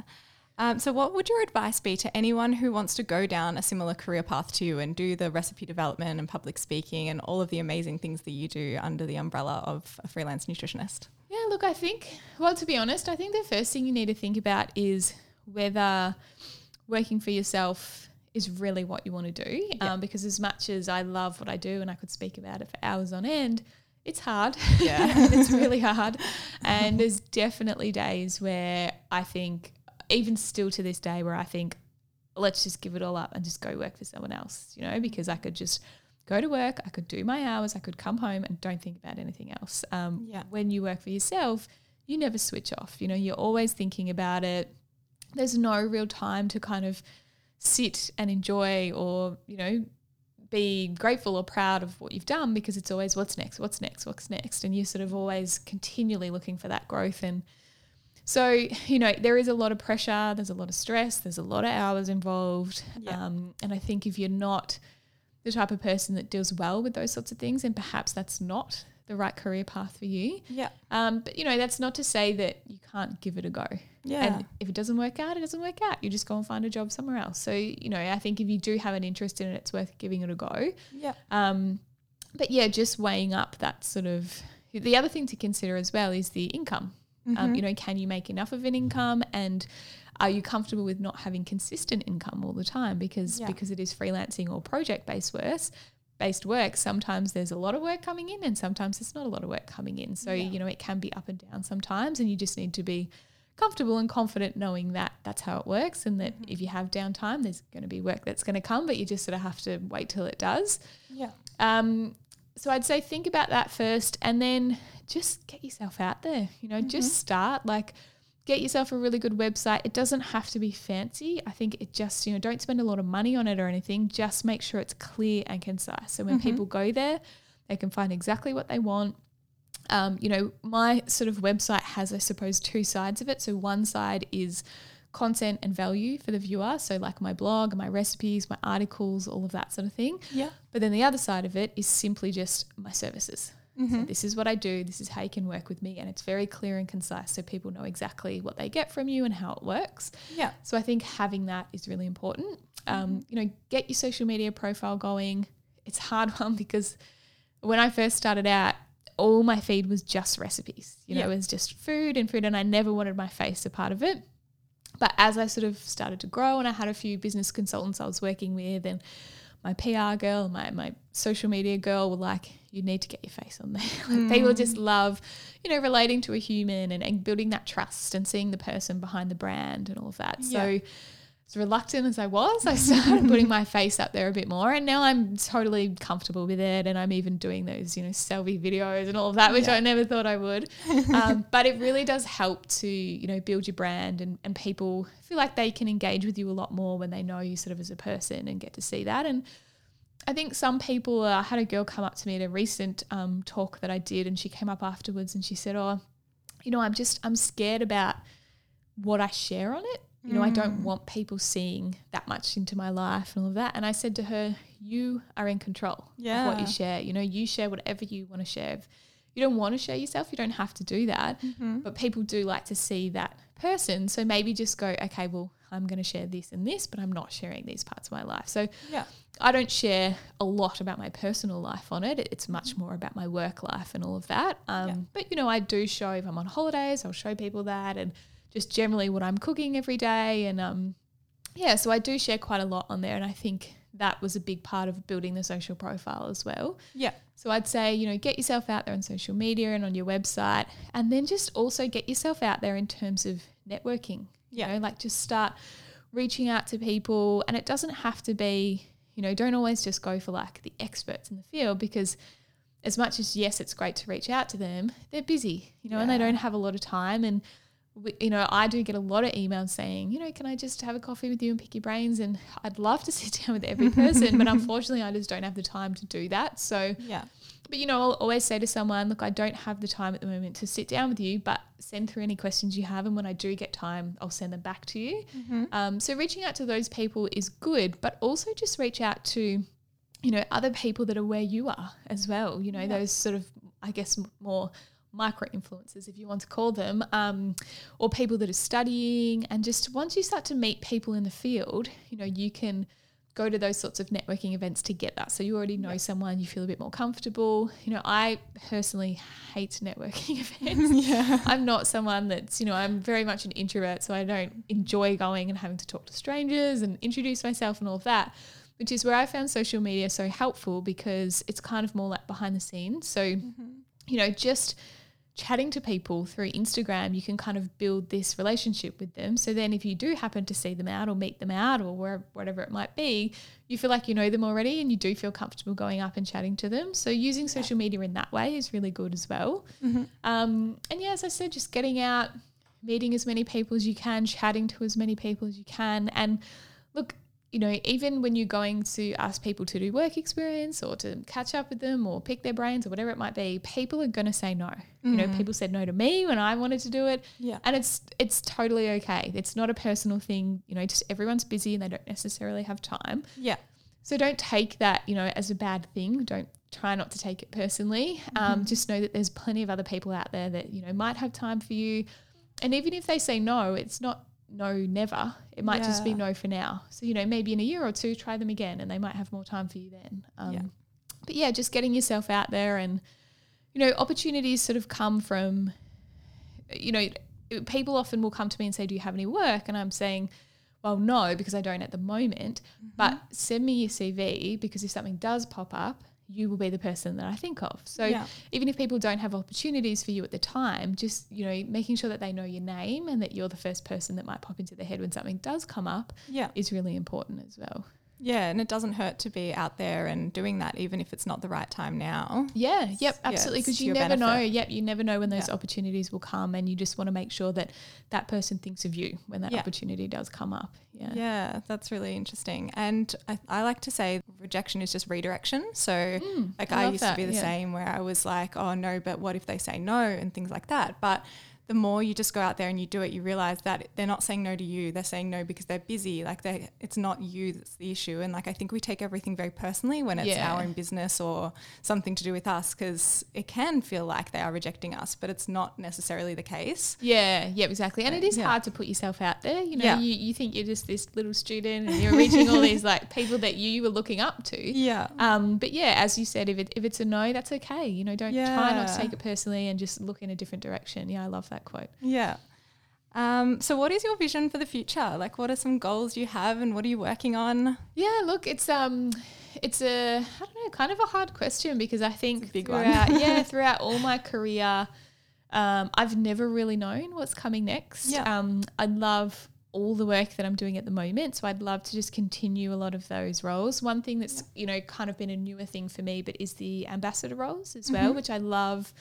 Um, so, what would your advice be to anyone who wants to go down a similar career path to you and do the recipe development and public speaking and all of the amazing things that you do under the umbrella of a freelance nutritionist? Yeah, look, I think, well, to be honest, I think the first thing you need to think about is whether working for yourself is really what you want to do. Yeah. Um, because as much as I love what I do and I could speak about it for hours on end, it's hard. Yeah. it's really hard. And there's definitely days where I think, even still to this day, where I think, let's just give it all up and just go work for someone else, you know, because I could just go to work, I could do my hours, I could come home and don't think about anything else. Um, yeah. When you work for yourself, you never switch off. You know, you're always thinking about it. There's no real time to kind of sit and enjoy or, you know, be grateful or proud of what you've done because it's always what's next, what's next, what's next. And you're sort of always continually looking for that growth. And so, you know, there is a lot of pressure, there's a lot of stress, there's a lot of hours involved. Yeah. Um, and I think if you're not the type of person that deals well with those sorts of things, and perhaps that's not the right career path for you. Yeah. Um, but you know, that's not to say that you can't give it a go. Yeah. And if it doesn't work out, it doesn't work out. You just go and find a job somewhere else. So, you know, I think if you do have an interest in it, it's worth giving it a go. Yeah. Um, but yeah, just weighing up that sort of the other thing to consider as well is the income. Um, mm-hmm. Um, you know, can you make enough of an income and are you comfortable with not having consistent income all the time because yeah. because it is freelancing or project based work based work, sometimes there's a lot of work coming in and sometimes there's not a lot of work coming in. So, yeah. you know, it can be up and down sometimes and you just need to be comfortable and confident knowing that that's how it works and that mm-hmm. if you have downtime, there's going to be work that's going to come, but you just sort of have to wait till it does. Yeah. Um, so I'd say think about that first and then just get yourself out there, you know, mm-hmm. just start like – get yourself a really good website. It doesn't have to be fancy. I think it just, you know, don't spend a lot of money on it or anything. Just make sure it's clear and concise. So when mm-hmm. people go there, they can find exactly what they want. Um, you know, my sort of website has, I suppose, two sides of it. So one side is content and value for the viewer. So like my blog, my recipes, my articles, all of that sort of thing. Yeah. But then the other side of it is simply just my services. Mm-hmm. So this is what I do. This is how you can work with me, and it's very clear and concise, so people know exactly what they get from you and how it works. Yeah. So I think having that is really important. Um, mm-hmm. You know, get your social media profile going. It's hard one because when I first started out, all my feed was just recipes. You know, yeah. it was just food and food, and I never wanted my face a part of it. But as I sort of started to grow, and I had a few business consultants I was working with, and my PR girl, my my social media girl were like, you need to get your face on there. like mm. People just love, you know, relating to a human and, and building that trust and seeing the person behind the brand and all of that. Yeah. So as reluctant as I was, I started putting my face up there a bit more. And now I'm totally comfortable with it. And I'm even doing those, you know, selfie videos and all of that, which yeah. I never thought I would. um, but it really does help to, you know, build your brand and, and people feel like they can engage with you a lot more when they know you sort of as a person and get to see that. And I think some people, uh, I had a girl come up to me at a recent um, talk that I did, and she came up afterwards and she said, Oh, you know, I'm just, I'm scared about what I share on it. You know, mm. I don't mm. want people seeing that much into my life and all of that. And I said to her, You are in control yeah. of what you share. You know, you share whatever you want to share. If you don't want to share yourself, you don't have to do that. Mm-hmm. But people do like to see that person. So maybe just go, Okay, well, I'm going to share this and this, but I'm not sharing these parts of my life. So yeah. I don't share a lot about my personal life on it. It's much mm-hmm. more about my work life and all of that. Um, yeah. But, you know, I do show if I'm on holidays, I'll show people that and just generally what I'm cooking every day. And um, yeah, so I do share quite a lot on there. And I think that was a big part of building the social profile as well. Yeah. So I'd say, you know, get yourself out there on social media and on your website. And then just also get yourself out there in terms of networking. Yeah. You know, like just start reaching out to people. And it doesn't have to be, you know, don't always just go for like the experts in the field because as much as yes, it's great to reach out to them, they're busy, you know, yeah. and they don't have a lot of time. And we, you know, I do get a lot of emails saying, you know, can I just have a coffee with you and pick your brains? And I'd love to sit down with every person, but unfortunately, I just don't have the time to do that. So yeah, but you know, I'll always say to someone, look, I don't have the time at the moment to sit down with you, but send through any questions you have. And when I do get time, I'll send them back to you. Mm-hmm. Um, so reaching out to those people is good, but also just reach out to, you know, other people that are where you are as well. You know, yeah. those sort of, I guess, more micro influencers, if you want to call them, um, or people that are studying. And just once you start to meet people in the field, you know, you can – go to those sorts of networking events to get that. So you already know someone, you feel a bit more comfortable. You know, I personally hate networking events. yeah. I'm not someone that's, you know, I'm very much an introvert, so I don't enjoy going and having to talk to strangers and introduce myself and all of that. Which is where I found social media so helpful because it's kind of more like behind the scenes. So mm-hmm. you know, just chatting to people through Instagram, you can kind of build this relationship with them. So then if you do happen to see them out or meet them out or where, whatever it might be, you feel like you know them already and you do feel comfortable going up and chatting to them. So using social media in that way is really good as well. Mm-hmm. Um, and yeah, as I said, just getting out, meeting as many people as you can, chatting to as many people as you can. And look, you know, even when you're going to ask people to do work experience or to catch up with them or pick their brains or whatever it might be, people are going to say no. Mm. You know, mm. people said no to me when I wanted to do it. Yeah. And it's it's totally okay. It's not a personal thing, you know, just everyone's busy and they don't necessarily have time. Yeah. So don't take that, you know, as a bad thing. Don't try not to take it personally. Um, mm-hmm. Um, just know that there's plenty of other people out there that, you know, might have time for you. And even if they say no, it's not no never. It might yeah. just be no for now. So, you know, maybe in a year or two, try them again and they might have more time for you then. Um, yeah. But yeah, just getting yourself out there and, you know, opportunities sort of come from, you know, people often will come to me and say, Do you have any work? And I'm saying, Well, no, because I don't at the moment. Mm-hmm. But send me your CV because if something does pop up, you will be the person that I think of. So yeah. even if people don't have opportunities for you at the time, just you know making sure that they know your name and that you're the first person that might pop into their head when something does come up yeah. is really important as well. Yeah, and it doesn't hurt to be out there and doing that, even if it's not the right time now. Yeah, yep, absolutely. Because yeah, you never benefit. know. Yep, you never know when those yeah. opportunities will come, and you just want to make sure that that person thinks of you when that yeah. opportunity does come up. Yeah, yeah, that's really interesting. And I, I like to say rejection is just redirection. So, mm, like, I, I used that, to be the same where I was like, oh no, but what if they say no and things like that. But the more you just go out there and you do it, you realize that they're not saying no to you. They're saying no because they're busy. Like they, it's not you that's the issue. And like I think we take everything very personally when it's yeah. our own business or something to do with us, because it can feel like they are rejecting us, but it's not necessarily the case. Yeah, yeah, exactly. And it is yeah. hard to put yourself out there. You know, yeah. you, you think you're just this little student and you're reaching all these like people that you were looking up to. Yeah. Um. But yeah, as you said, if it, if it's a no, that's okay. You know, don't try not to take it personally and just look in a different direction. Yeah, I love that that quote. Yeah. Um, so what is your vision for the future? Like what are some goals you have and what are you working on? Yeah, look, it's um it's a I don't know, kind of a hard question because I think big throughout yeah, throughout all my career, um, I've never really known what's coming next. Yeah. Um, I love all the work that I'm doing at the moment. So I'd love to just continue a lot of those roles. One thing that's, you know, kind of been a newer thing for me, but is the ambassador roles as well, mm-hmm. which I love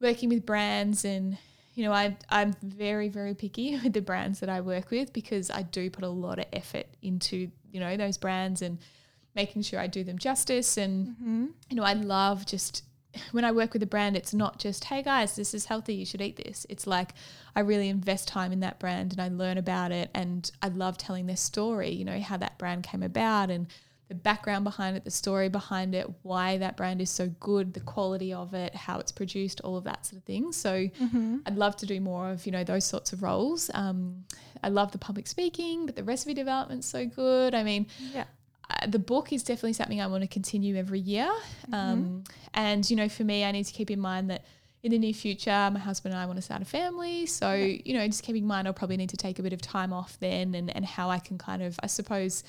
working with brands and you know, I, I'm very, very picky with the brands that I work with because I do put a lot of effort into, you know, those brands and making sure I do them justice. And, mm-hmm. you know, I love just when I work with a brand, it's not just, hey guys, this is healthy, you should eat this. It's like I really invest time in that brand and I learn about it. And I love telling their story, you know, how that brand came about and the background behind it, the story behind it, why that brand is so good, the quality of it, how it's produced, all of that sort of thing. So mm-hmm. I'd love to do more of you know those sorts of roles. Um, I love the public speaking, but the recipe development's so good. I mean, yeah. Uh, the book is definitely something I want to continue every year. Mm-hmm. Um, and you know, for me, I need to keep in mind that in the near future, my husband and I want to start a family. So, yeah. you know, just keeping in mind, I'll probably need to take a bit of time off then and, and how I can kind of, I suppose,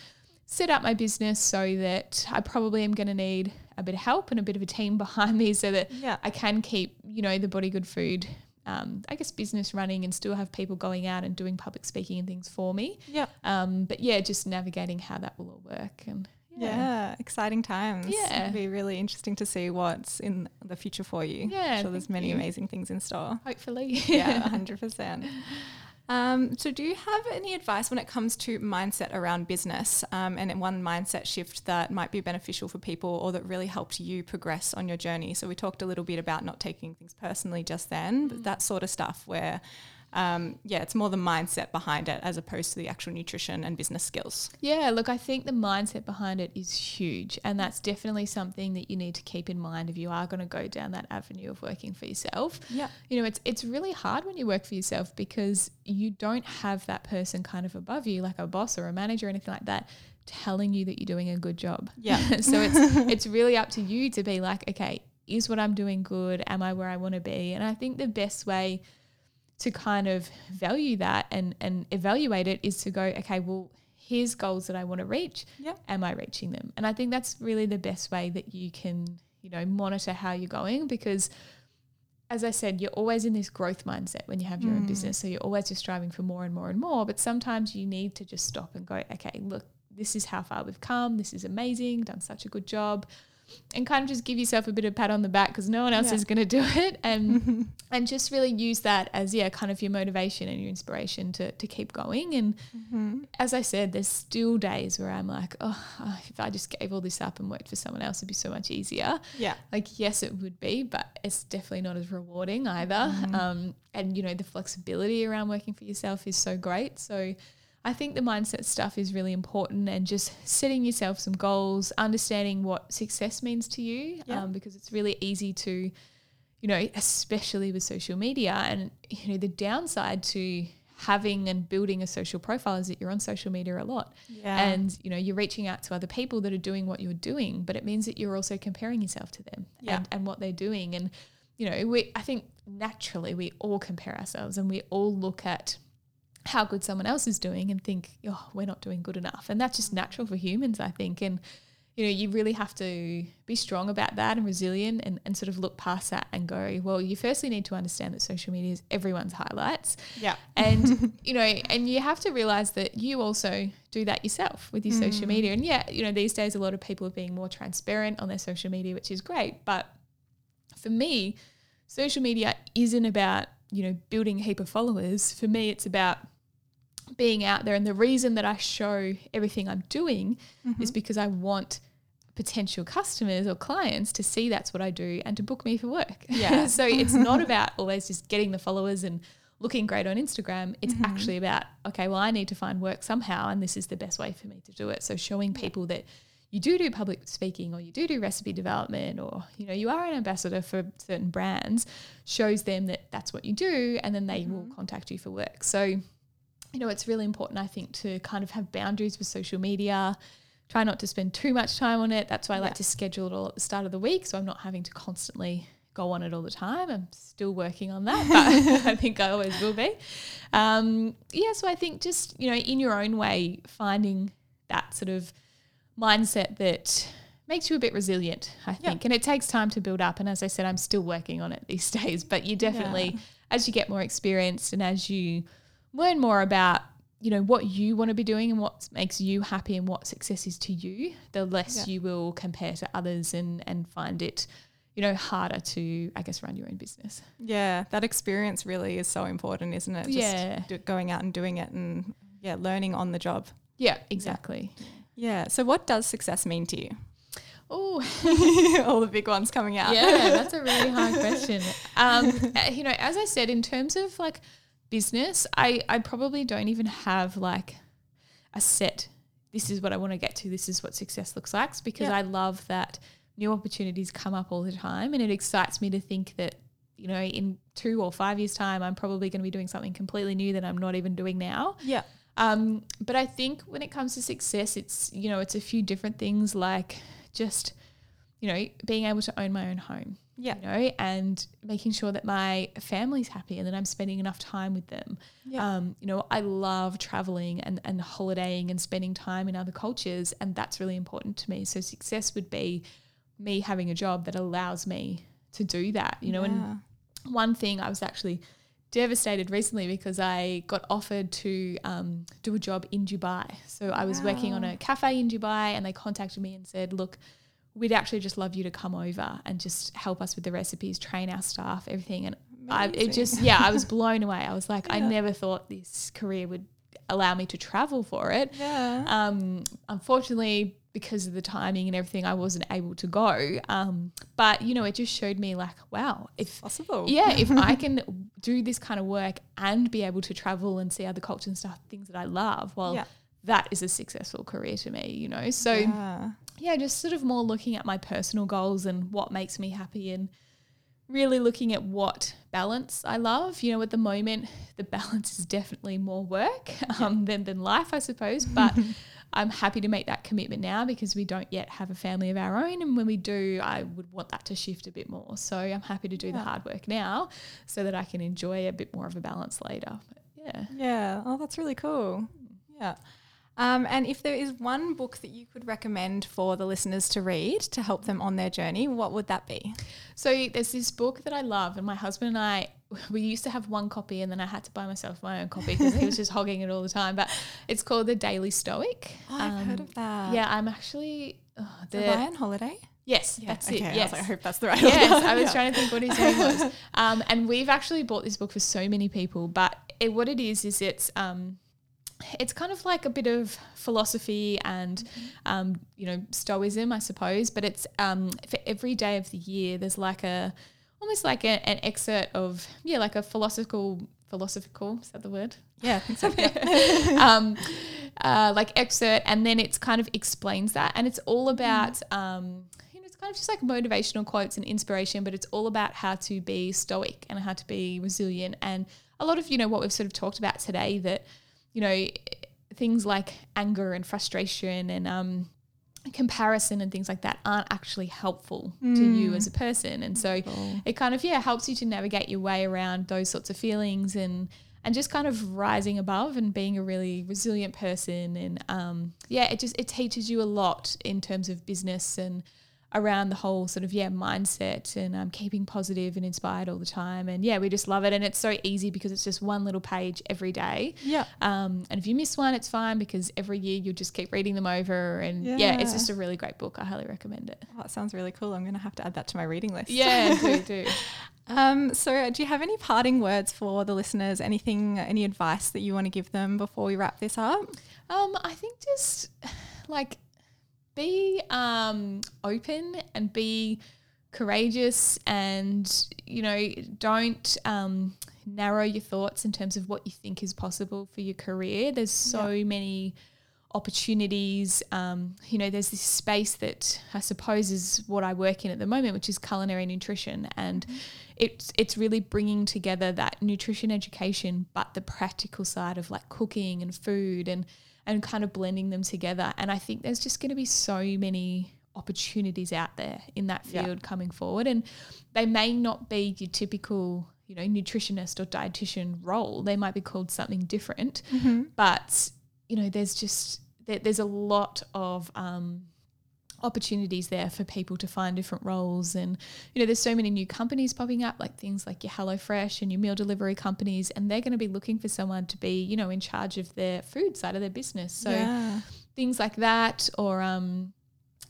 set up my business so that I probably am going to need a bit of help and a bit of a team behind me so that yeah. I can keep, you know, the body good food, um, I guess, business running and still have people going out and doing public speaking and things for me. Yeah. Um, but yeah, just navigating how that will all work and. Yeah. yeah. exciting times. Yeah. It'll be really interesting to see what's in the future for you. Yeah. I'm sure there's many you. amazing things in store. Hopefully. yeah, 100%. Um, so, do you have any advice when it comes to mindset around business um, and one mindset shift that might be beneficial for people or that really helped you progress on your journey? So, we talked a little bit about not taking things personally just then, but mm. that sort of stuff where um, yeah, it's more the mindset behind it as opposed to the actual nutrition and business skills. Yeah, look, I think the mindset behind it is huge. And that's definitely something that you need to keep in mind if you are going to go down that avenue of working for yourself. Yeah. You know, it's, it's really hard when you work for yourself because you don't have that person kind of above you, like a boss or a manager or anything like that telling you that you're doing a good job. Yeah. so it's it's really up to you to be like, okay, is what I'm doing good? Am I where I want to be? And I think the best way to kind of value that and and evaluate it is to go okay well here's goals that I want to reach yep. am I reaching them and I think that's really the best way that you can you know monitor how you're going because as I said, you're always in this growth mindset when you have your mm. own business. So you're always just striving for more and more and more. But sometimes you need to just stop and go, okay, look, this is how far we've come. This is amazing. Done such a good job and kind of just give yourself a bit of pat on the back because no one else yeah. is going to do it and and just really use that as yeah kind of your motivation and your inspiration to, to keep going and mm-hmm. as i said there's still days where i'm like oh if i just gave all this up and worked for someone else it'd be so much easier yeah like yes it would be but it's definitely not as rewarding either mm-hmm. um, and you know the flexibility around working for yourself is so great so I think the mindset stuff is really important and just setting yourself some goals, understanding what success means to you, yeah. um, because it's really easy to, you know, especially with social media and, you know, the downside to having and building a social profile is that you're on social media a lot. Yeah. And, you know, you're reaching out to other people that are doing what you're doing, but it means that you're also comparing yourself to them yeah. and, and what they're doing. And, you know, we I think naturally we all compare ourselves and we all look at how good someone else is doing and think, oh, we're not doing good enough. And that's just natural for humans, I think. And, you know, you really have to be strong about that and resilient and, and sort of look past that and go, well, you firstly need to understand that social media is everyone's highlights. Yeah. And, you know, and you have to realize that you also do that yourself with your mm. social media. And yeah, you know, these days a lot of people are being more transparent on their social media, which is great. But for me, social media isn't about, you know, building a heap of followers. For me, it's about being out there. And the reason that I show everything I'm doing mm-hmm. is because I want potential customers or clients to see that's what I do and to book me for work. Yeah. so it's not about always just getting the followers and looking great on Instagram. It's mm-hmm. actually about, okay, well, I need to find work somehow and this is the best way for me to do it. So showing people that you do do public speaking or you do do recipe development or you know you are an ambassador for certain brands shows them that that's what you do and then they mm-hmm. will contact you for work. So you know, it's really important, I think, to kind of have boundaries with social media. Try not to spend too much time on it. That's why I yeah. like to schedule it all at the start of the week so I'm not having to constantly go on it all the time. I'm still working on that, but I think I always will be. Um, yeah, so I think just, you know, in your own way, finding that sort of mindset that makes you a bit resilient, I think. Yeah. And it takes time to build up. And as I said, I'm still working on it these days, but you definitely, yeah. as you get more experienced and as you learn more about you know what you want to be doing and what makes you happy and what success is to you the less yeah. you will compare to others and and find it you know harder to i guess run your own business yeah that experience really is so important isn't it Just yeah do, going out and doing it and yeah learning on the job yeah exactly yeah, yeah. so what does success mean to you Oh, all the big ones coming out. Yeah, that's a really hard question. Um, you know, as I said, in terms of like business, I, I probably don't even have like a set, this is what I want to get to, this is what success looks like, because yeah. I love that new opportunities come up all the time. And it excites me to think that, you know, in two or five years' time, I'm probably going to be doing something completely new that I'm not even doing now. Yeah. Um, but I think when it comes to success, it's, you know, it's a few different things like just, you know, being able to own my own home. Yeah. You know, and making sure that my family's happy and that I'm spending enough time with them. Yeah. Um, you know, I love traveling and, and holidaying and spending time in other cultures, and that's really important to me. So success would be me having a job that allows me to do that, you know. Yeah. And one thing I was actually devastated recently because I got offered to um, do a job in Dubai. So I was wow. working on a cafe in Dubai and they contacted me and said, look, we'd actually just love you to come over and just help us with the recipes, train our staff, everything. And I, it just, yeah, I was blown away. I was like, yeah. I never thought this career would allow me to travel for it. Yeah. Um, unfortunately, because of the timing and everything, I wasn't able to go. Um, but you know, it just showed me like, wow, if possible, yeah, if I can do this kind of work and be able to travel and see other cultures and stuff, things that I love, well, yeah. that is a successful career to me. You know, so. Yeah yeah, just sort of more looking at my personal goals and what makes me happy and really looking at what balance I love. You know, at the moment, the balance is definitely more work um, than, than life, I suppose. But I'm happy to make that commitment now because we don't yet have a family of our own. And when we do, I would want that to shift a bit more. So I'm happy to do yeah. the hard work now so that I can enjoy a bit more of a balance later. But yeah. Yeah. Oh, that's really cool. Yeah. Um, and if there is one book that you could recommend for the listeners to read to help them on their journey, what would that be? So there's this book that I love, and my husband and I we used to have one copy, and then I had to buy myself my own copy because he was just hogging it all the time. But it's called The Daily Stoic. Oh, I've um, heard of that. Yeah, I'm actually oh, the Ryan Holiday. Yes, yeah, that's okay. it. Yes. I, like, I hope that's the right yes, one. Yes, I was yeah. trying to think what his name was. Um, and we've actually bought this book for so many people, but it, what it is is it's um, it's kind of like a bit of philosophy and mm-hmm. um, you know stoicism, I suppose. But it's um, for every day of the year, there's like a almost like a, an excerpt of yeah, like a philosophical philosophical is that the word? Yeah, I think so. Yeah. um, uh, like excerpt, and then it's kind of explains that, and it's all about. Mm. Um, you know, it's kind of just like motivational quotes and inspiration, but it's all about how to be stoic and how to be resilient. And a lot of, you know, what we've sort of talked about today that, you know, things like anger and frustration and um, comparison and things like that aren't actually helpful mm. to you mm. as a person. And so cool. it kind of, yeah, helps you to navigate your way around those sorts of feelings and and just kind of rising above and being a really resilient person and um, yeah it just it teaches you a lot in terms of business and around the whole sort of yeah mindset and um, keeping positive and inspired all the time. And yeah we just love it. And it's so easy because it's just one little page every day. Yeah. Um, and if you miss one it's fine because every year you'll just keep reading them over. And yeah, yeah. it's just a really great book. I highly recommend it. Oh, that sounds really cool. I'm gonna have to add that to my reading list. Yeah do do. Um, so do you have any parting words for the listeners? Anything any advice that you want to give them before we wrap this up? Um, I think just like be um, open and be courageous and you know don't um, narrow your thoughts in terms of what you think is possible for your career there's so yep. many opportunities um, you know there's this space that i suppose is what i work in at the moment which is culinary nutrition and mm-hmm. it's it's really bringing together that nutrition education but the practical side of like cooking and food and and kind of blending them together. And I think there's just going to be so many opportunities out there in that field yeah. coming forward. And they may not be your typical, you know, nutritionist or dietitian role. They might be called something different. Mm-hmm. But, you know, there's just, there, there's a lot of, um, opportunities there for people to find different roles and you know there's so many new companies popping up like things like your HelloFresh and your meal delivery companies and they're going to be looking for someone to be you know in charge of their food side of their business so yeah. things like that or um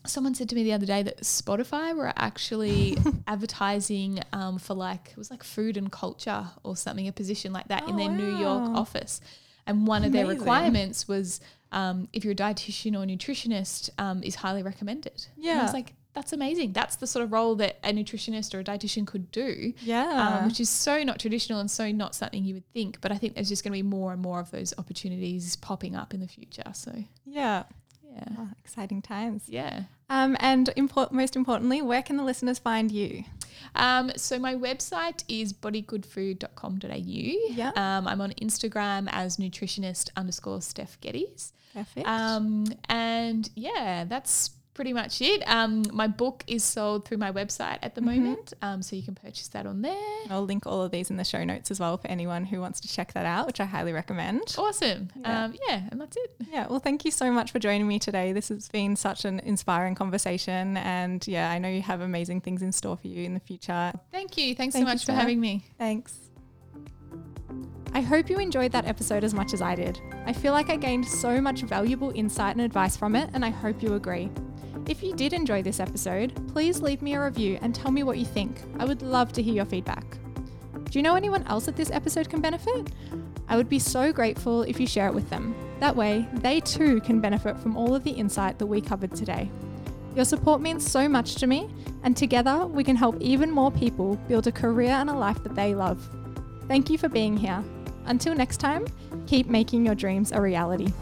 someone said to me the other day that Spotify were actually advertising um, for like it was like food and culture or something a position like that oh, in their wow. New York office and one Amazing. of their requirements was um, if you're a dietitian or nutritionist, um, is highly recommended. Yeah. And I was like, that's amazing. That's the sort of role that a nutritionist or a dietitian could do. Yeah. Um, which is so not traditional and so not something you would think. But I think there's just going to be more and more of those opportunities popping up in the future. So, yeah. Yeah. Exciting times. Yeah. Um, and import- most importantly, where can the listeners find you? Um, so my website is bodygoodfood.com.au. Yeah. Um, I'm on Instagram as nutritionist underscore Steph Geddes. Perfect. Um, and yeah, that's pretty much it. Um, my book is sold through my website at the mm-hmm. moment, um, so you can purchase that on there. I'll link all of these in the show notes as well for anyone who wants to check that out, which I highly recommend. Awesome. Yeah, um, yeah and that's it. Yeah, well, thank you so much for joining me today. This has been such an inspiring conversation, and yeah, I know you have amazing things in store for you in the future. Thank you. Thanks thank so much for having me. Thanks. I hope you enjoyed that episode as much as I did. I feel like I gained so much valuable insight and advice from it, and I hope you agree. If you did enjoy this episode, please leave me a review and tell me what you think. I would love to hear your feedback. Do you know anyone else that this episode can benefit? I would be so grateful if you share it with them. That way, they too can benefit from all of the insight that we covered today. Your support means so much to me, and together we can help even more people build a career and a life that they love. Thank you for being here. Until next time, keep making your dreams a reality.